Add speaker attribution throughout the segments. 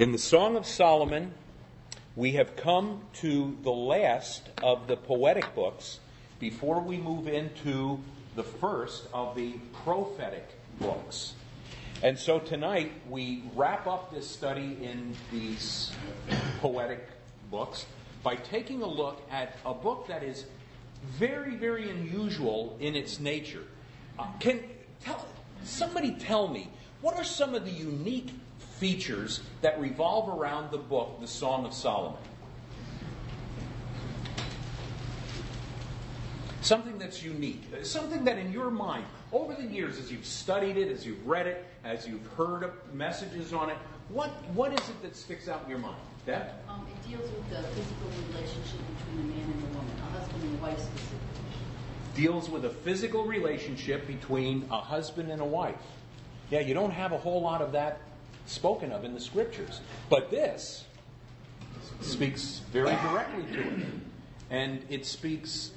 Speaker 1: In the Song of Solomon, we have come to the last of the poetic books before we move into the first of the prophetic books. And so tonight we wrap up this study in these poetic books by taking a look at a book that is very, very unusual in its nature. Uh, can tell somebody tell me what are some of the unique features that revolve around the book, the Song of Solomon? Something that's unique, something that in your mind, over the years, as you've studied it, as you've read it, as you've heard messages on it, what, what is it that sticks out in your mind? Deb?
Speaker 2: Um, it deals with the physical relationship between a man and a woman, a husband and a wife specifically.
Speaker 1: Deals with a physical relationship between a husband and a wife. Yeah, you don't have a whole lot of that spoken of in the scriptures. But this speaks very directly to it. And it speaks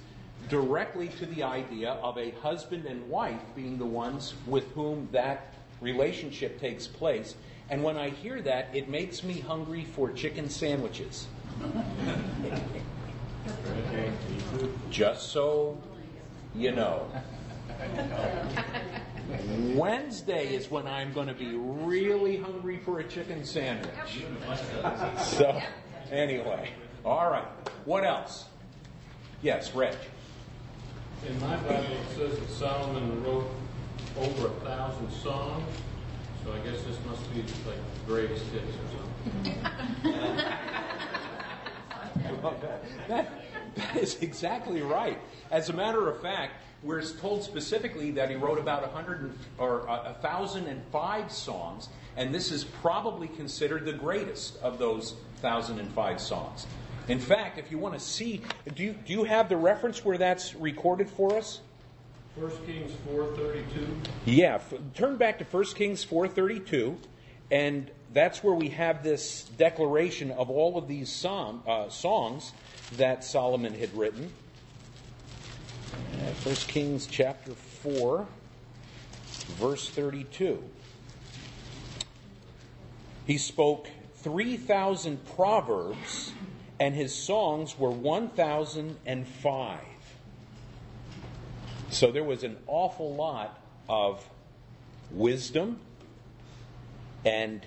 Speaker 1: directly to the idea of a husband and wife being the ones with whom that relationship takes place. And when I hear that, it makes me hungry for chicken sandwiches. Just so you know. Wednesday is when I'm going to be really hungry for a chicken sandwich. So, anyway, all right. What else? Yes, Reg.
Speaker 3: In my Bible, it says that Solomon wrote over a thousand songs, so I guess this must be like greatest hits or something.
Speaker 1: Well, that, that, that is exactly right. As a matter of fact, we're told specifically that he wrote about 100 or 1,005 songs, and this is probably considered the greatest of those 1,005 songs. In fact, if you want to see, do you, do you have the reference where that's recorded for us?
Speaker 3: 1 Kings 4.32.
Speaker 1: Yeah, f- turn back to 1 Kings 4.32, and that's where we have this declaration of all of these psalm, uh, songs that Solomon had written. Uh, 1 Kings chapter 4, verse 32. He spoke 3,000 proverbs, and his songs were 1,005. So there was an awful lot of wisdom and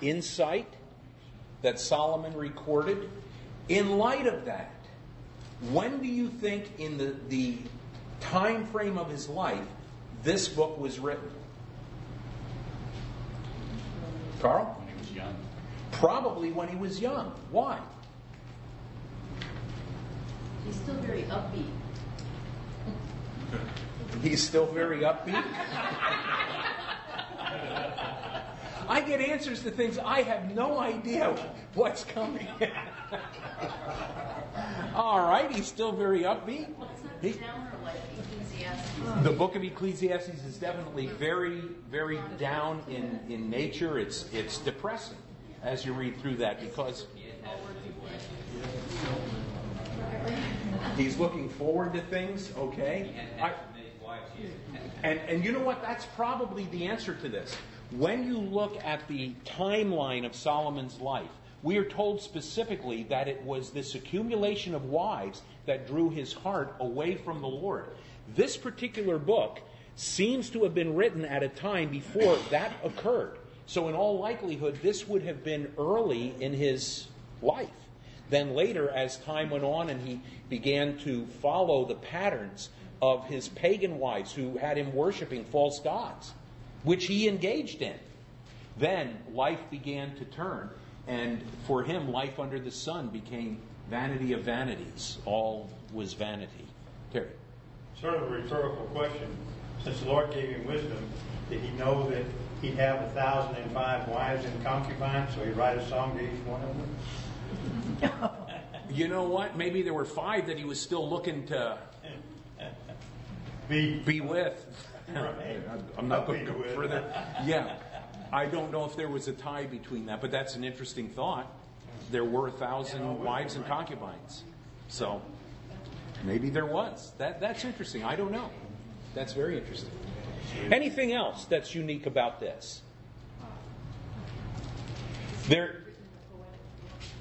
Speaker 1: insight that Solomon recorded. In light of that, when do you think in the, the time frame of his life this book was written? Carl?
Speaker 4: When he was young.
Speaker 1: Probably when he was young. Why?
Speaker 2: He's still very upbeat.
Speaker 1: He's still very upbeat. I get answers to things I have no idea what's coming. All right, he's still very upbeat. He- the book of Ecclesiastes is definitely very, very down in, in nature. It's it's depressing as you read through that because he's looking forward to things. Okay, I, and and you know what? That's probably the answer to this. When you look at the timeline of Solomon's life, we are told specifically that it was this accumulation of wives that drew his heart away from the Lord. This particular book seems to have been written at a time before that occurred. So, in all likelihood, this would have been early in his life. Then, later, as time went on and he began to follow the patterns of his pagan wives who had him worshiping false gods, which he engaged in, then life began to turn. And for him, life under the sun became vanity of vanities. All was vanity. Terry.
Speaker 5: Sort of a rhetorical question. Since the Lord gave him wisdom, did he know that he'd have a thousand and five wives and concubines, so he'd write a song to each one of them?
Speaker 1: You know what? Maybe there were five that he was still looking to
Speaker 5: Be,
Speaker 1: be with.
Speaker 5: Right.
Speaker 1: I'm not going to go further. Yeah. I don't know if there was a tie between that, but that's an interesting thought. There were a thousand wives and concubines. So maybe there was. That, that's interesting. I don't know. That's very interesting. Anything else that's unique about this? There,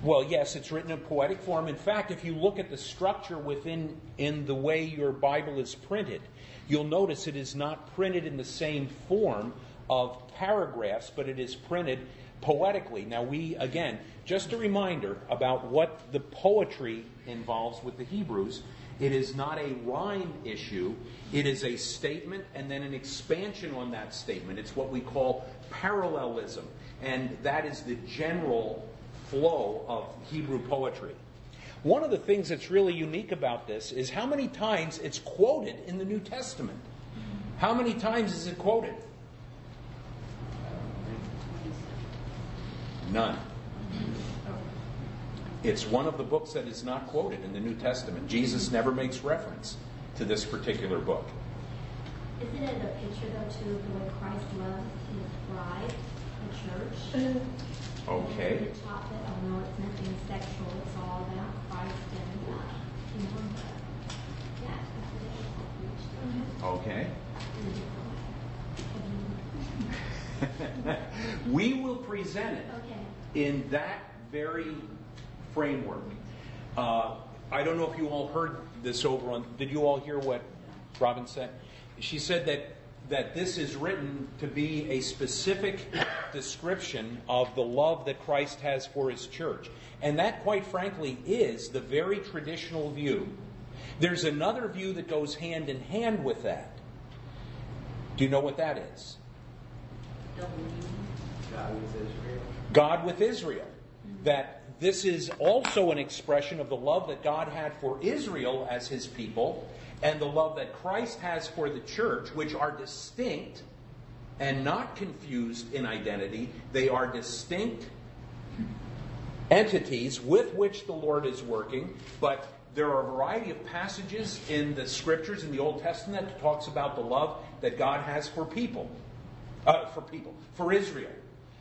Speaker 1: well, yes, it's written in poetic form. In fact, if you look at the structure within in the way your Bible is printed, you'll notice it is not printed in the same form of paragraphs, but it is printed poetically. Now, we, again, just a reminder about what the poetry involves with the Hebrews. It is not a rhyme issue, it is a statement and then an expansion on that statement. It's what we call parallelism, and that is the general flow of Hebrew poetry. One of the things that's really unique about this is how many times it's quoted in the New Testament. How many times is it quoted? None. It's one of the books that is not quoted in the New Testament. Jesus never makes reference to this particular book.
Speaker 4: Isn't it a picture, though, too, of the way Christ loves his bride, the church?
Speaker 1: Okay.
Speaker 4: The top that, oh no, it's nothing sexual, it's all about Christ and, uh, you know, yeah, that's what it is.
Speaker 1: Okay.
Speaker 4: In a different way.
Speaker 1: we will present it
Speaker 4: Okay.
Speaker 1: in that very framework. Uh, I don't know if you all heard this over on. Did you all hear what Robin said? She said that that this is written to be a specific description of the love that Christ has for his church. And that, quite frankly, is the very traditional view. There's another view that goes hand in hand with that. Do you know what that is?
Speaker 6: God with Israel.
Speaker 1: God with Israel. That this is also an expression of the love that God had for Israel as his people and the love that Christ has for the church, which are distinct and not confused in identity. They are distinct entities with which the Lord is working, but there are a variety of passages in the scriptures in the Old Testament that talks about the love that God has for people. Uh, for people, for Israel.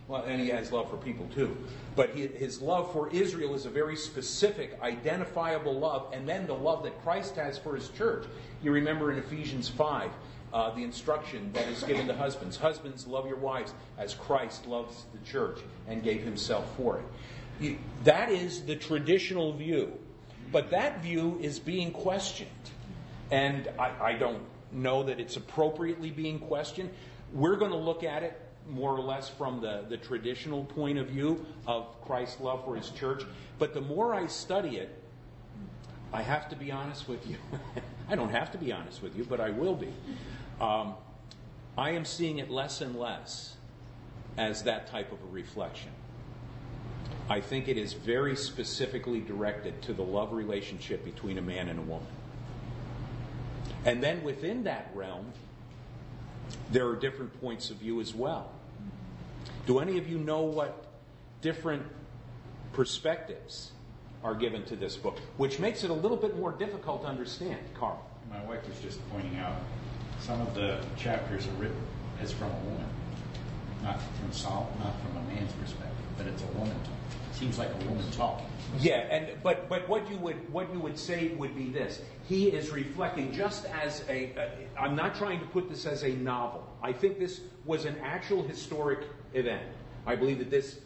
Speaker 1: Well, and he has love for people too. But he, his love for Israel is a very specific, identifiable love, and then the love that Christ has for his church. You remember in Ephesians 5, uh, the instruction that is given to husbands Husbands, love your wives as Christ loves the church and gave himself for it. That is the traditional view. But that view is being questioned. And I, I don't know that it's appropriately being questioned. We're going to look at it more or less from the, the traditional point of view of Christ's love for his church. But the more I study it, I have to be honest with you. I don't have to be honest with you, but I will be. Um, I am seeing it less and less as that type of a reflection. I think it is very specifically directed to the love relationship between a man and a woman. And then within that realm, there are different points of view as well. Do any of you know what different perspectives are given to this book, which makes it a little bit more difficult to understand? Carl.
Speaker 6: My wife was just pointing out some of the chapters are written as from a woman, not from Sol, not from a man's perspective, but it's a woman. Seems like a woman talking.
Speaker 1: Yeah, and but but what you would what you would say would be this: he is reflecting just as a. a I'm not trying to put this as a novel. I think this was an actual historic event. I believe that this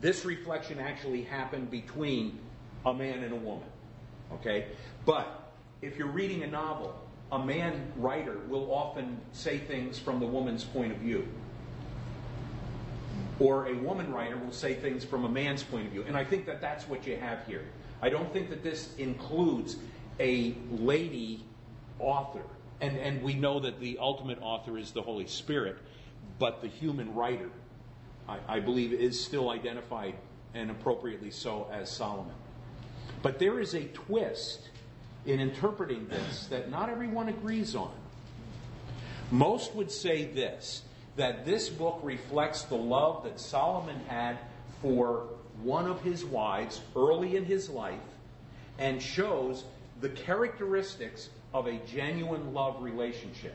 Speaker 1: this reflection actually happened between a man and a woman. Okay, but if you're reading a novel, a man writer will often say things from the woman's point of view or a woman writer will say things from a man's point of view. And I think that that's what you have here. I don't think that this includes a lady author. And, and we know that the ultimate author is the Holy Spirit, but the human writer, I, I believe, is still identified, and appropriately so, as Solomon. But there is a twist in interpreting this that not everyone agrees on. Most would say this that this book reflects the love that Solomon had for one of his wives early in his life and shows the characteristics of a genuine love relationship.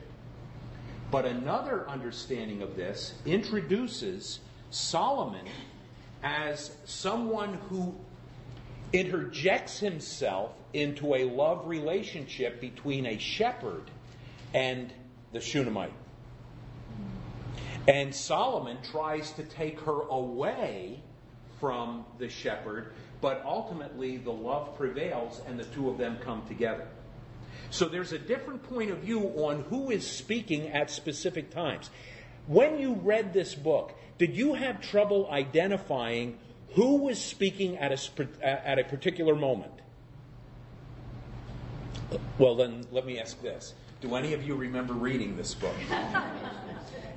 Speaker 1: But another understanding of this introduces Solomon as someone who interjects himself into a love relationship between a shepherd and the Shunammite. And Solomon tries to take her away from the shepherd, but ultimately the love prevails and the two of them come together. So there's a different point of view on who is speaking at specific times. When you read this book, did you have trouble identifying who was speaking at a, at a particular moment? Well, then let me ask this. Do any of you remember reading this book?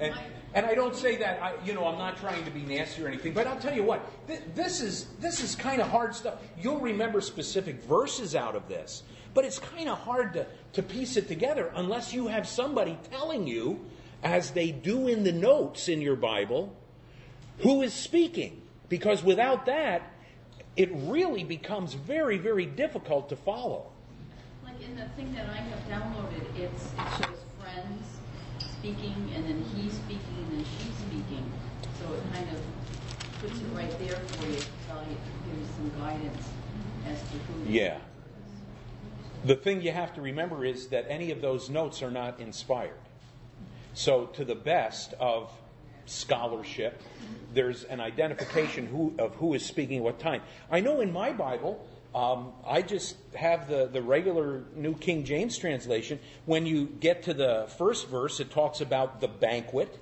Speaker 1: And, and I don't say that, I, you know, I'm not trying to be nasty or anything, but I'll tell you what, th- this is, this is kind of hard stuff. You'll remember specific verses out of this, but it's kind of hard to, to piece it together unless you have somebody telling you, as they do in the notes in your Bible, who is speaking. Because without that, it really becomes very, very difficult to follow.
Speaker 2: In the thing that I have downloaded, it's, it shows friends speaking, and then he speaking, and then she speaking. So it kind of puts it right there for you to tell you, give you some guidance as to who.
Speaker 1: Yeah. The thing you have to remember is that any of those notes are not inspired. So, to the best of scholarship, there's an identification who, of who is speaking at what time. I know in my Bible, um, I just have the, the regular New King James translation. When you get to the first verse, it talks about the banquet.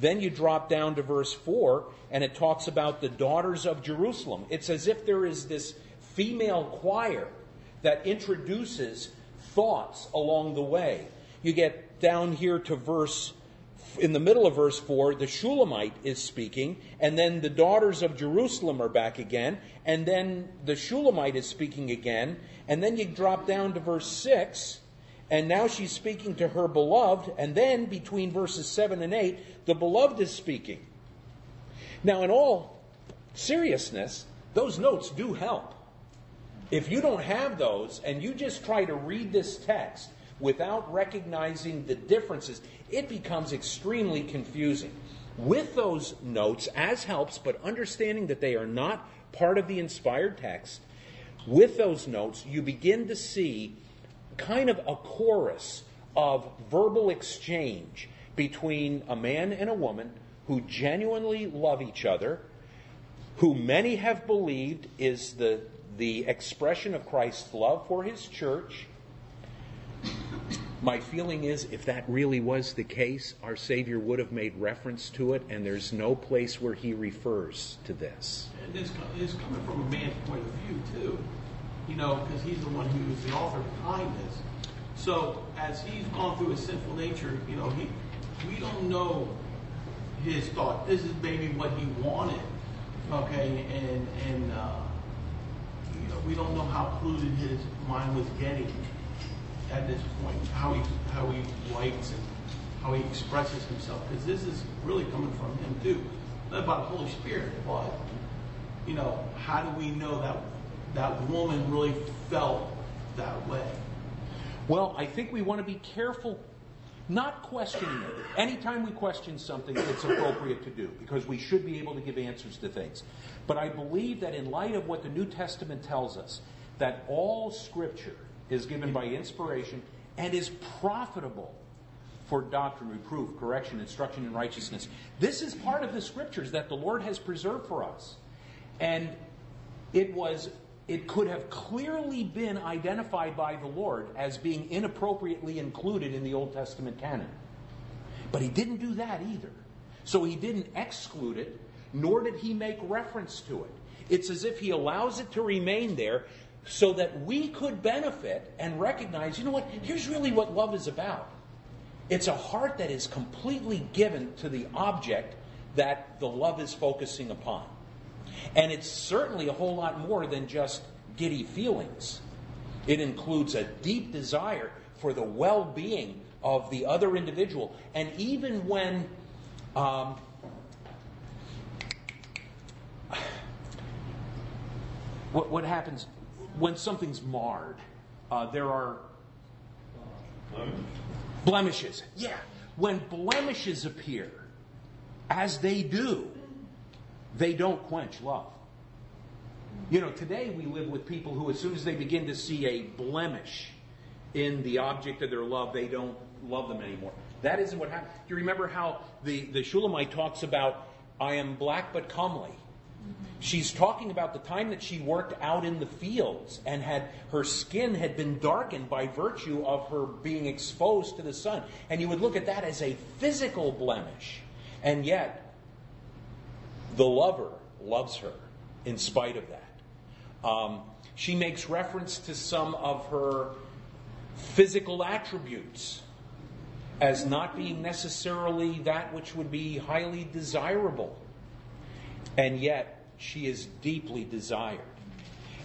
Speaker 1: Then you drop down to verse 4, and it talks about the daughters of Jerusalem. It's as if there is this female choir that introduces thoughts along the way. You get down here to verse in the middle of verse 4, the Shulamite is speaking, and then the daughters of Jerusalem are back again, and then the Shulamite is speaking again, and then you drop down to verse 6, and now she's speaking to her beloved, and then between verses 7 and 8, the beloved is speaking. Now, in all seriousness, those notes do help. If you don't have those and you just try to read this text without recognizing the differences, it becomes extremely confusing. With those notes, as helps, but understanding that they are not part of the inspired text, with those notes, you begin to see kind of a chorus of verbal exchange between a man and a woman who genuinely love each other, who many have believed is the, the expression of Christ's love for his church my feeling is if that really was the case, our Savior would have made reference to it, and there's no place where he refers to this.
Speaker 7: And this is coming from a man's point of view, too. You know, because he's the one who is the author behind this. So as he's gone through his sinful nature, you know, he we don't know his thought. This is maybe what he wanted, okay, and and uh, you know we don't know how polluted his mind was getting at this point, how he writes and how he expresses himself, because this is really coming from him too, not about the Holy Spirit, but you know, how do we know that that woman really felt that way?
Speaker 1: Well, I think we want to be careful not questioning it. Anytime we question something, it's appropriate to do because we should be able to give answers to things. But I believe that in light of what the New Testament tells us, that all Scripture is given by inspiration and is profitable for doctrine, reproof, correction, instruction in righteousness. This is part of the scriptures that the Lord has preserved for us. And it was it could have clearly been identified by the Lord as being inappropriately included in the Old Testament canon. But he didn't do that either. So he didn't exclude it, nor did he make reference to it. It's as if he allows it to remain there so that we could benefit and recognize you know what? Here's really what love is about it's a heart that is completely given to the object that the love is focusing upon. And it's certainly a whole lot more than just giddy feelings. It includes a deep desire for the well being of the other individual. And even when um, what, what happens when something's marred, uh, there are blemishes. Yeah. When blemishes appear, as they do, they don't quench love. You know, today we live with people who, as soon as they begin to see a blemish in the object of their love, they don't love them anymore. That isn't what happened. Do you remember how the, the Shulamite talks about, I am black but comely? She's talking about the time that she worked out in the fields and had her skin had been darkened by virtue of her being exposed to the sun. And you would look at that as a physical blemish. And yet, the lover loves her in spite of that. Um, she makes reference to some of her physical attributes as not being necessarily that which would be highly desirable. And yet, she is deeply desired.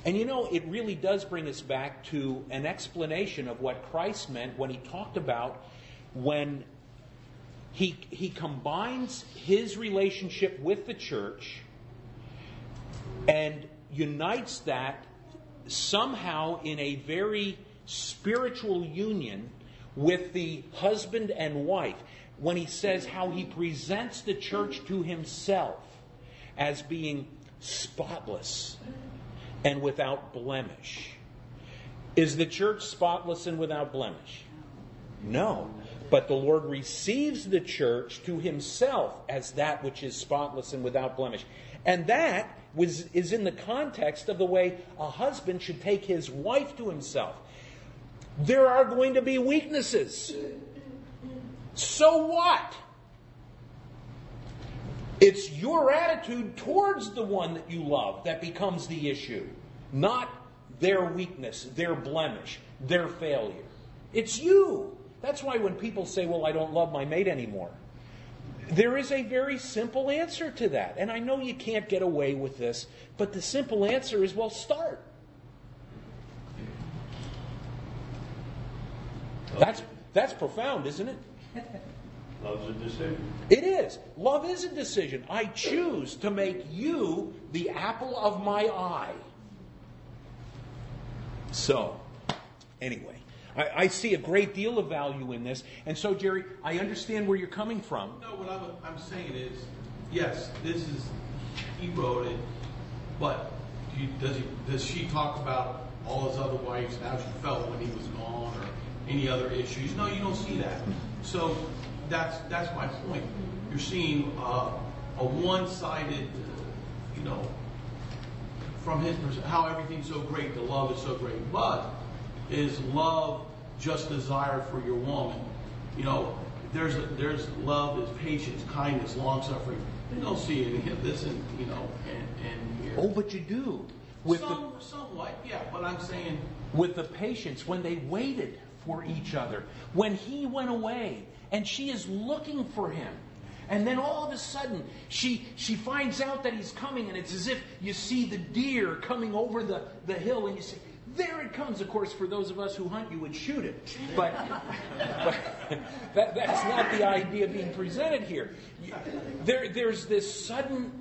Speaker 1: And you know, it really does bring us back to an explanation of what Christ meant when he talked about when he, he combines his relationship with the church and unites that somehow in a very spiritual union with the husband and wife when he says how he presents the church to himself as being spotless and without blemish. Is the church spotless and without blemish? No. But the Lord receives the church to himself as that which is spotless and without blemish. And that was, is in the context of the way a husband should take his wife to himself. There are going to be weaknesses. So what? It's your attitude towards the one that you love that becomes the issue, not their weakness, their blemish, their failure. It's you. That's why when people say, Well, I don't love my mate anymore, there is a very simple answer to that. And I know you can't get away with this, but the simple answer is, Well, start. That's, that's profound, isn't it?
Speaker 5: Love's a decision.
Speaker 1: It is. Love is a decision. I choose to make you the apple of my eye. So, anyway, I, I, see a great deal of value in this. And so, Jerry, I understand where you're coming from.
Speaker 7: No, what I'm, I'm saying is, yes, this is, he wrote it, but do you, does, he, does she talk about all his other wives, how she felt when he was gone, or any other issues? No, you don't see that. So that's that's my point. You're seeing uh, a one-sided, you know, from his perspective, how everything's so great, the love is so great. But is love just desire for your woman? You know, there's a, there's love, there's patience, kindness, long suffering. You don't see any of this, in you know, in, in here.
Speaker 1: Oh, but you do. With
Speaker 7: Some, the, somewhat, yeah. But I'm saying
Speaker 1: with the patience when they waited for each other, when he went away and she is looking for him. And then all of a sudden, she, she finds out that he's coming, and it's as if you see the deer coming over the, the hill, and you say, There it comes. Of course, for those of us who hunt, you would shoot it. But, but that, that's not the idea being presented here. There, there's this sudden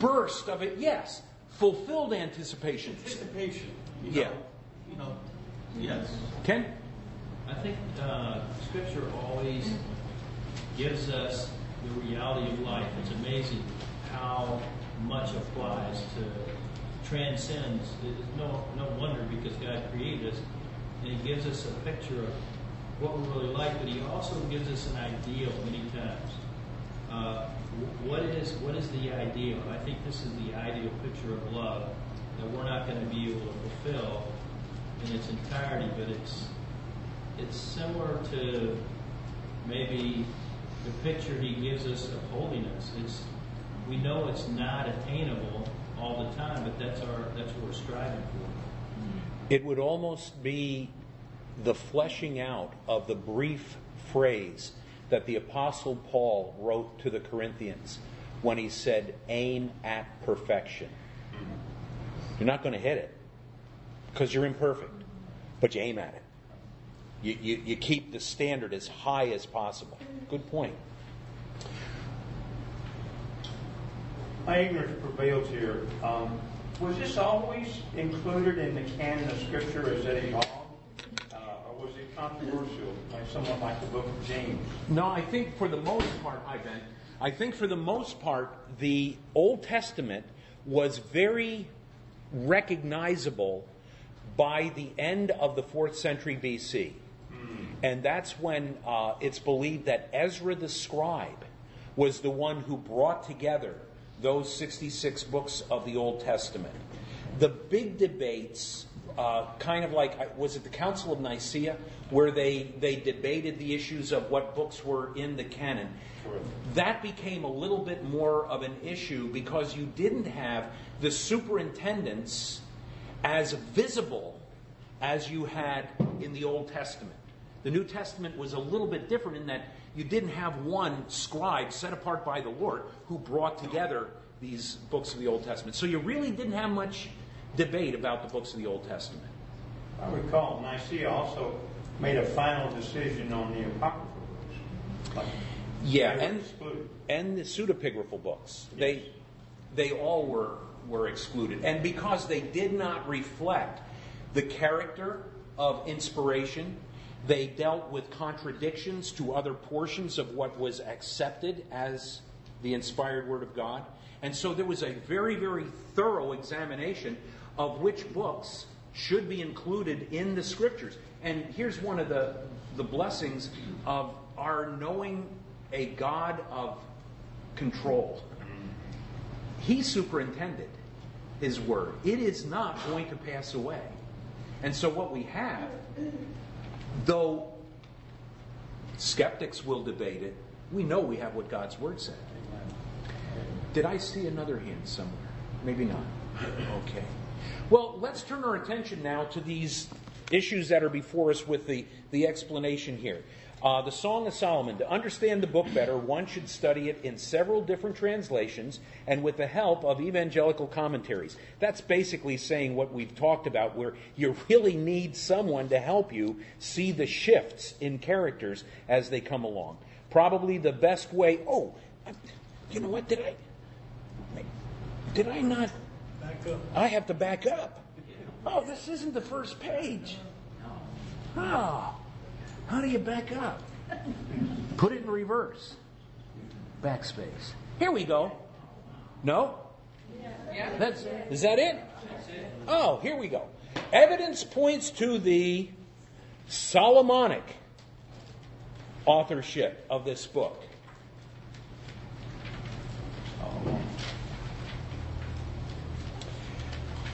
Speaker 1: burst of it, yes, fulfilled anticipation.
Speaker 7: Anticipation.
Speaker 1: You know, yeah.
Speaker 7: You know, yes.
Speaker 1: Ken?
Speaker 8: I think uh, Scripture always gives us the reality of life. It's amazing how much applies to transcends. It's no no wonder because God created us, and He gives us a picture of what we're really like, but He also gives us an ideal many times. Uh, what is what is the ideal? I think this is the ideal picture of love that we're not going to be able to fulfill in its entirety, but it's it's similar to maybe the picture he gives us of holiness. It's we know it's not attainable all the time, but that's our that's what we're striving for.
Speaker 1: It would almost be the fleshing out of the brief phrase that the apostle Paul wrote to the Corinthians when he said aim at perfection. You're not going to hit it because you're imperfect, but you aim at it. You, you, you keep the standard as high as possible. Good point.
Speaker 5: My ignorance prevails here. Um, was this always included in the canon of Scripture as it evolved? Uh, or was it controversial, like someone like the book of James?
Speaker 1: No, I think for the most part, I Ben, I think for the most part, the Old Testament was very recognizable by the end of the fourth century BC. And that's when uh, it's believed that Ezra the scribe was the one who brought together those 66 books of the Old Testament. The big debates, uh, kind of like, was it the Council of Nicaea, where they, they debated the issues of what books were in the canon. That became a little bit more of an issue because you didn't have the superintendence as visible as you had in the Old Testament. The New Testament was a little bit different in that you didn't have one scribe set apart by the Lord who brought together these books of the Old Testament. So you really didn't have much debate about the books of the Old Testament.
Speaker 5: I recall Nicaea also made a final decision on the apocryphal books. Like,
Speaker 1: Yeah, and
Speaker 5: excluded.
Speaker 1: and the pseudepigraphal books. They they all were were excluded. And because they did not reflect the character of inspiration, they dealt with contradictions to other portions of what was accepted as the inspired word of God. And so there was a very, very thorough examination of which books should be included in the scriptures. And here's one of the, the blessings of our knowing a God of control. He superintended his word. It is not going to pass away. And so what we have, though skeptics will debate it, we know we have what God's word said. Did I see another hand somewhere? Maybe not. Okay. Well, let's turn our attention now to these issues that are before us with the, the explanation here. Uh, the Song of Solomon. To understand the book better, one should study it in several different translations and with the help of evangelical commentaries. That's basically saying what we've talked about, where you really need someone to help you see the shifts in characters as they come along. Probably the best way. Oh, you know what? Did I? Did I not? Back up. I have to back up. Oh, this isn't the first page. Oh, how do you back up? Put it in reverse. Backspace. Here we go. No? That's, is that it? Oh, here we go. Evidence points to the Solomonic authorship of this book.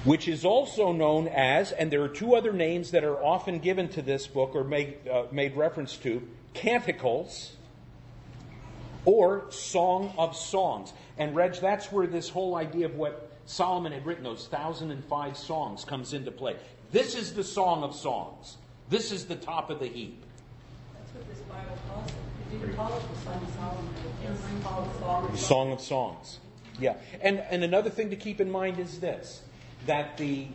Speaker 1: Which is also known as, and there are two other names that are often given to this book or made, uh, made reference to, Canticles or Song of Songs. And, Reg, that's where this whole idea of what Solomon had written, those thousand and five songs, comes into play. This is the Song of Songs. This is the top of the heap.
Speaker 2: That's what this Bible calls it. It didn't call it the Song of Solomon. It's called the Song of
Speaker 1: Song of Songs. Yeah. And, and another thing to keep in mind is this that the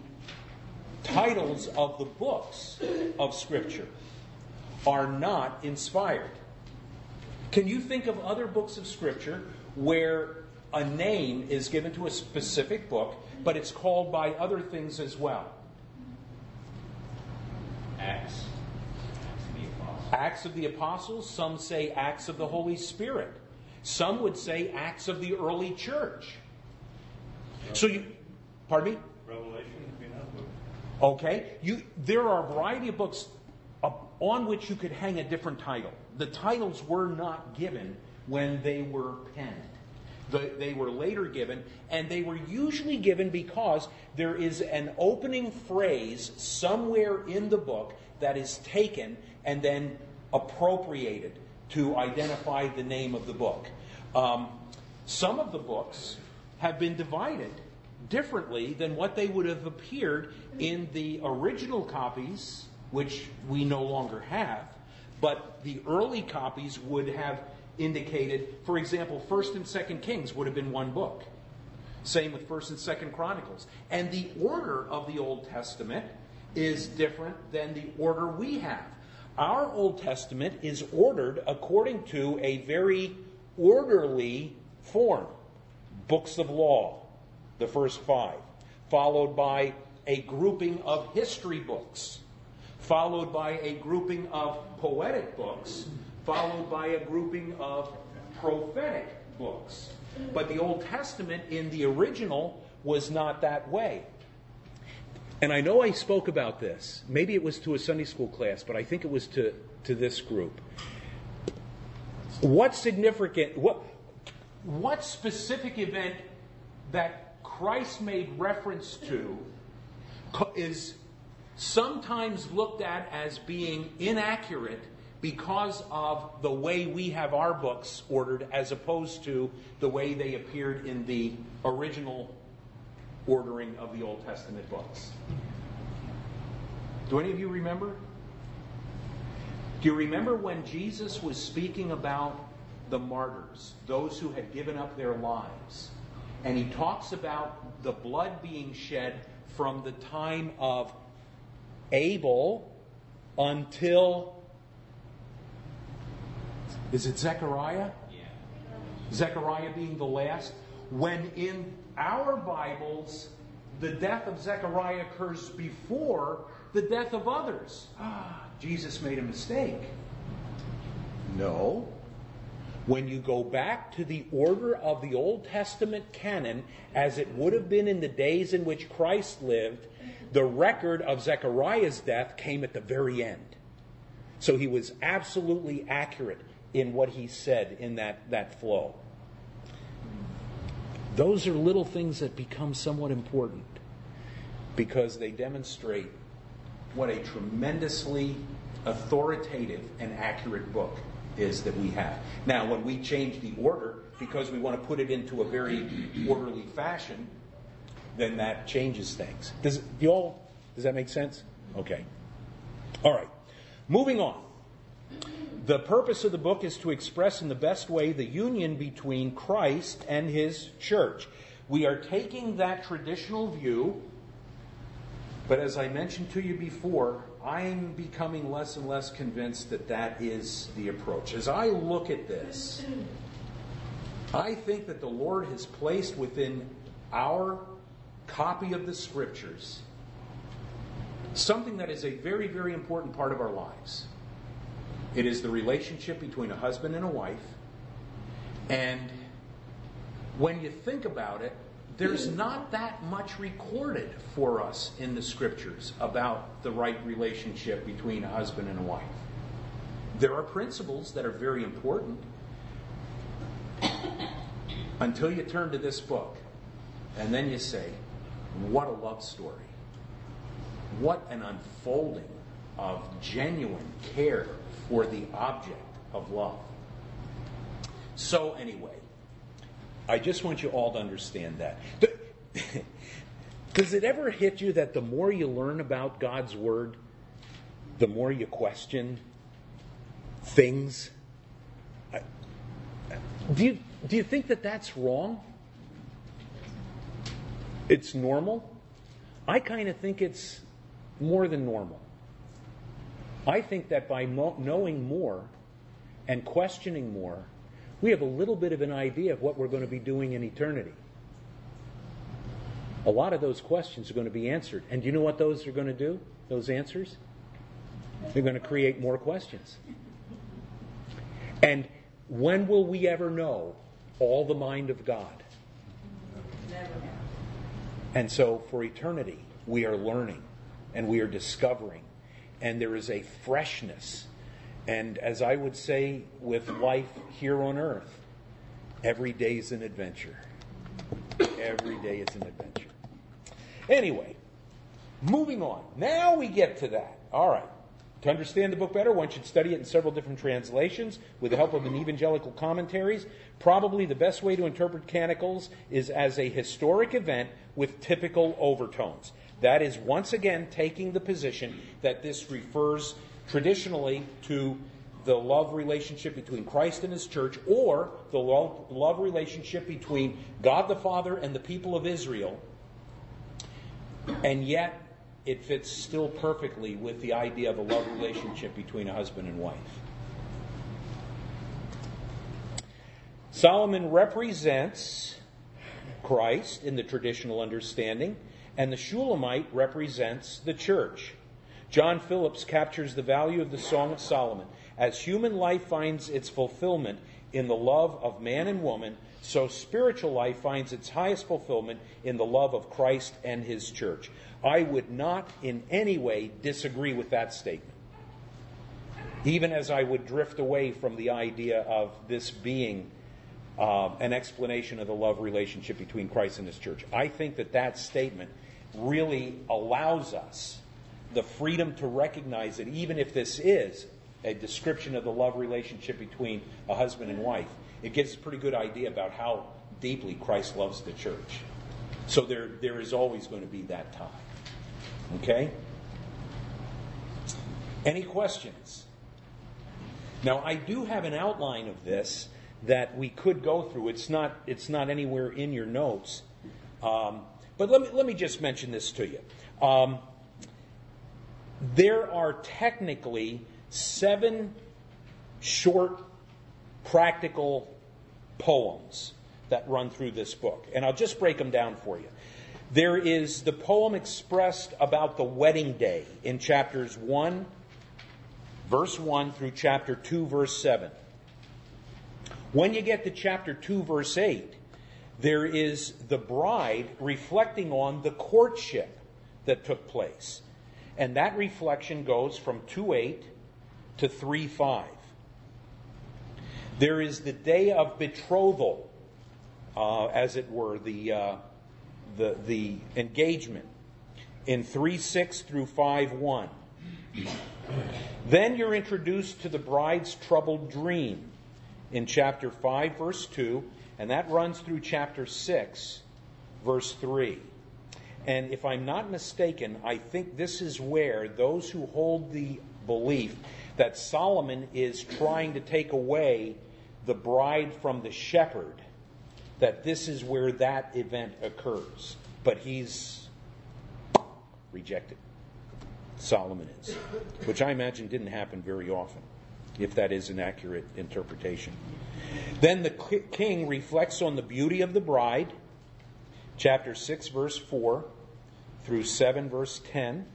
Speaker 1: titles of the books of Scripture are not inspired. Can you think of other books of Scripture where a name is given to a specific book, but it's called by other things as well?
Speaker 6: Acts.
Speaker 1: Acts of the Apostles, some say Acts of the Holy Spirit. Some would say Acts of the early church. So you, pardon me?
Speaker 5: Revelation would be another book.
Speaker 1: Okay? You, there are a variety of books on which you could hang a different title. The titles were not given when they were penned. The, they were later given, and they were usually given because there is an opening phrase somewhere in the book that is taken and then appropriated to identify the name of the book. Um, some of the books have been divided differently than what they would have appeared in the original copies, which we no longer have, but the early copies would have indicated, for example, First and Second Kings would have been one book. Same with First and Second Chronicles. And the order of the Old Testament is different than the order we have. Our Old Testament is ordered according to a very orderly form. Books of law, the first five, followed by a grouping of history books, followed by a grouping of poetic books, followed by a grouping of prophetic books. But the Old Testament in the original was not that way. And I know I spoke about this. Maybe it was to a Sunday school class, but I think it was to, to this group. What significant, what, what specific event that Christ made reference to is sometimes looked at as being inaccurate because of the way we have our books ordered as opposed to the way they appeared in the original ordering of the Old Testament books. Do any of you remember? Do you remember when Jesus was speaking about the martyrs, those who had given up their lives? And he talks about the blood being shed from the time of Abel until. Is it Zechariah?
Speaker 8: Yeah.
Speaker 1: Zechariah being the last. When in our Bibles, the death of Zechariah occurs before the death of others. Ah, Jesus made a mistake. No. When you go back to the order of the Old Testament canon, as it would have been in the days in which Christ lived, the record of Zechariah's death came at the very end. So he was absolutely accurate in what he said in that, that flow. Those are little things that become somewhat important because they demonstrate what a tremendously authoritative and accurate book is that we have. Now, when we change the order because we want to put it into a very orderly fashion, then that changes things. Does you all does that make sense? Okay. All right. Moving on. The purpose of the book is to express in the best way the union between Christ and his church. We are taking that traditional view, but as I mentioned to you before, I'm becoming less and less convinced that that is the approach. As I look at this, I think that the Lord has placed within our copy of the scriptures something that is a very, very important part of our lives. It is the relationship between a husband and a wife. And when you think about it, there's not that much recorded for us in the scriptures about the right relationship between a husband and a wife. There are principles that are very important until you turn to this book. And then you say, what a love story. What an unfolding of genuine care for the object of love. So, anyway, I just want you all to understand that. Does it ever hit you that the more you learn about God's Word, the more you question things? Do you, do you think that that's wrong? It's normal? I kind of think it's more than normal. I think that by knowing more and questioning more, we have a little bit of an idea of what we're going to be doing in eternity. A lot of those questions are going to be answered. And do you know what those are going to do? Those answers? They're going to create more questions. And when will we ever know all the mind of God?
Speaker 2: Never.
Speaker 1: And so for eternity, we are learning and we are discovering and there is a freshness. And as I would say with life here on earth, every day is an adventure. Every day is an adventure. Anyway, moving on. Now we get to that. All right. To understand the book better, one should study it in several different translations with the help of an evangelical commentaries. Probably the best way to interpret Canticles is as a historic event with typical overtones. That is once again taking the position that this refers traditionally to the love relationship between Christ and his church or the love relationship between God the Father and the people of Israel. And yet, it fits still perfectly with the idea of a love relationship between a husband and wife. Solomon represents Christ in the traditional understanding and the Shulamite represents the church. John Phillips captures the value of the Song of Solomon. As human life finds its fulfillment in the love of man and woman, so spiritual life finds its highest fulfillment in the love of Christ and his church. I would not in any way disagree with that statement. Even as I would drift away from the idea of this being um, an explanation of the love relationship between Christ and His church. I think that that statement really allows us the freedom to recognize that even if this is a description of the love relationship between a husband and wife, it gives a pretty good idea about how deeply Christ loves the church. So there, there is always going to be that tie. Okay? Any questions? Now, I do have an outline of this that we could go through. It's not, it's not anywhere in your notes. Um, but let me, let me just mention this to you. Um, there are technically seven short, practical poems that run through this book. And I'll just break them down for you. There is the poem expressed about the wedding day in chapters 1, verse 1 through chapter 2, verse 7. When you get to chapter 2, verse 8, there is the bride reflecting on the courtship that took place. And that reflection goes from 2 8 to 3 5. There is the day of betrothal, uh, as it were, the, uh, the, the engagement in 3 6 through 5 1. Then you're introduced to the bride's troubled dream in chapter 5, verse 2, and that runs through chapter 6, verse 3. And if I'm not mistaken, I think this is where those who hold the belief that Solomon is trying to take away the bride from the shepherd, that this is where that event occurs. But he's rejected. Solomon is, which I imagine didn't happen very often, if that is an accurate interpretation. Then the king reflects on the beauty of the bride, chapter 6, verse 4 through 7, verse 10.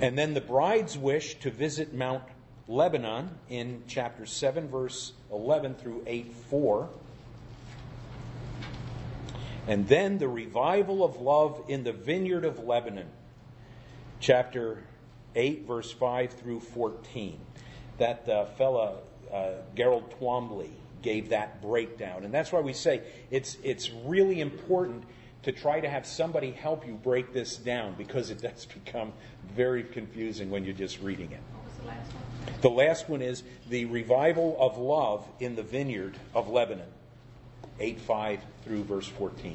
Speaker 1: And then the bride's wish to visit Mount Lebanon in chapter 7, verse 11 through 8, 4. And then the revival of love in the vineyard of Lebanon, chapter 8, verse 5 through 14. That uh, fella, uh, Gerald Twombly, gave that breakdown. And that's why we say it's, it's really important to try to have somebody help you break this down because it does become very confusing when you're just reading it.
Speaker 2: What was the last one?
Speaker 1: The last one is the revival of love in the vineyard of Lebanon, 8 5 through verse 14.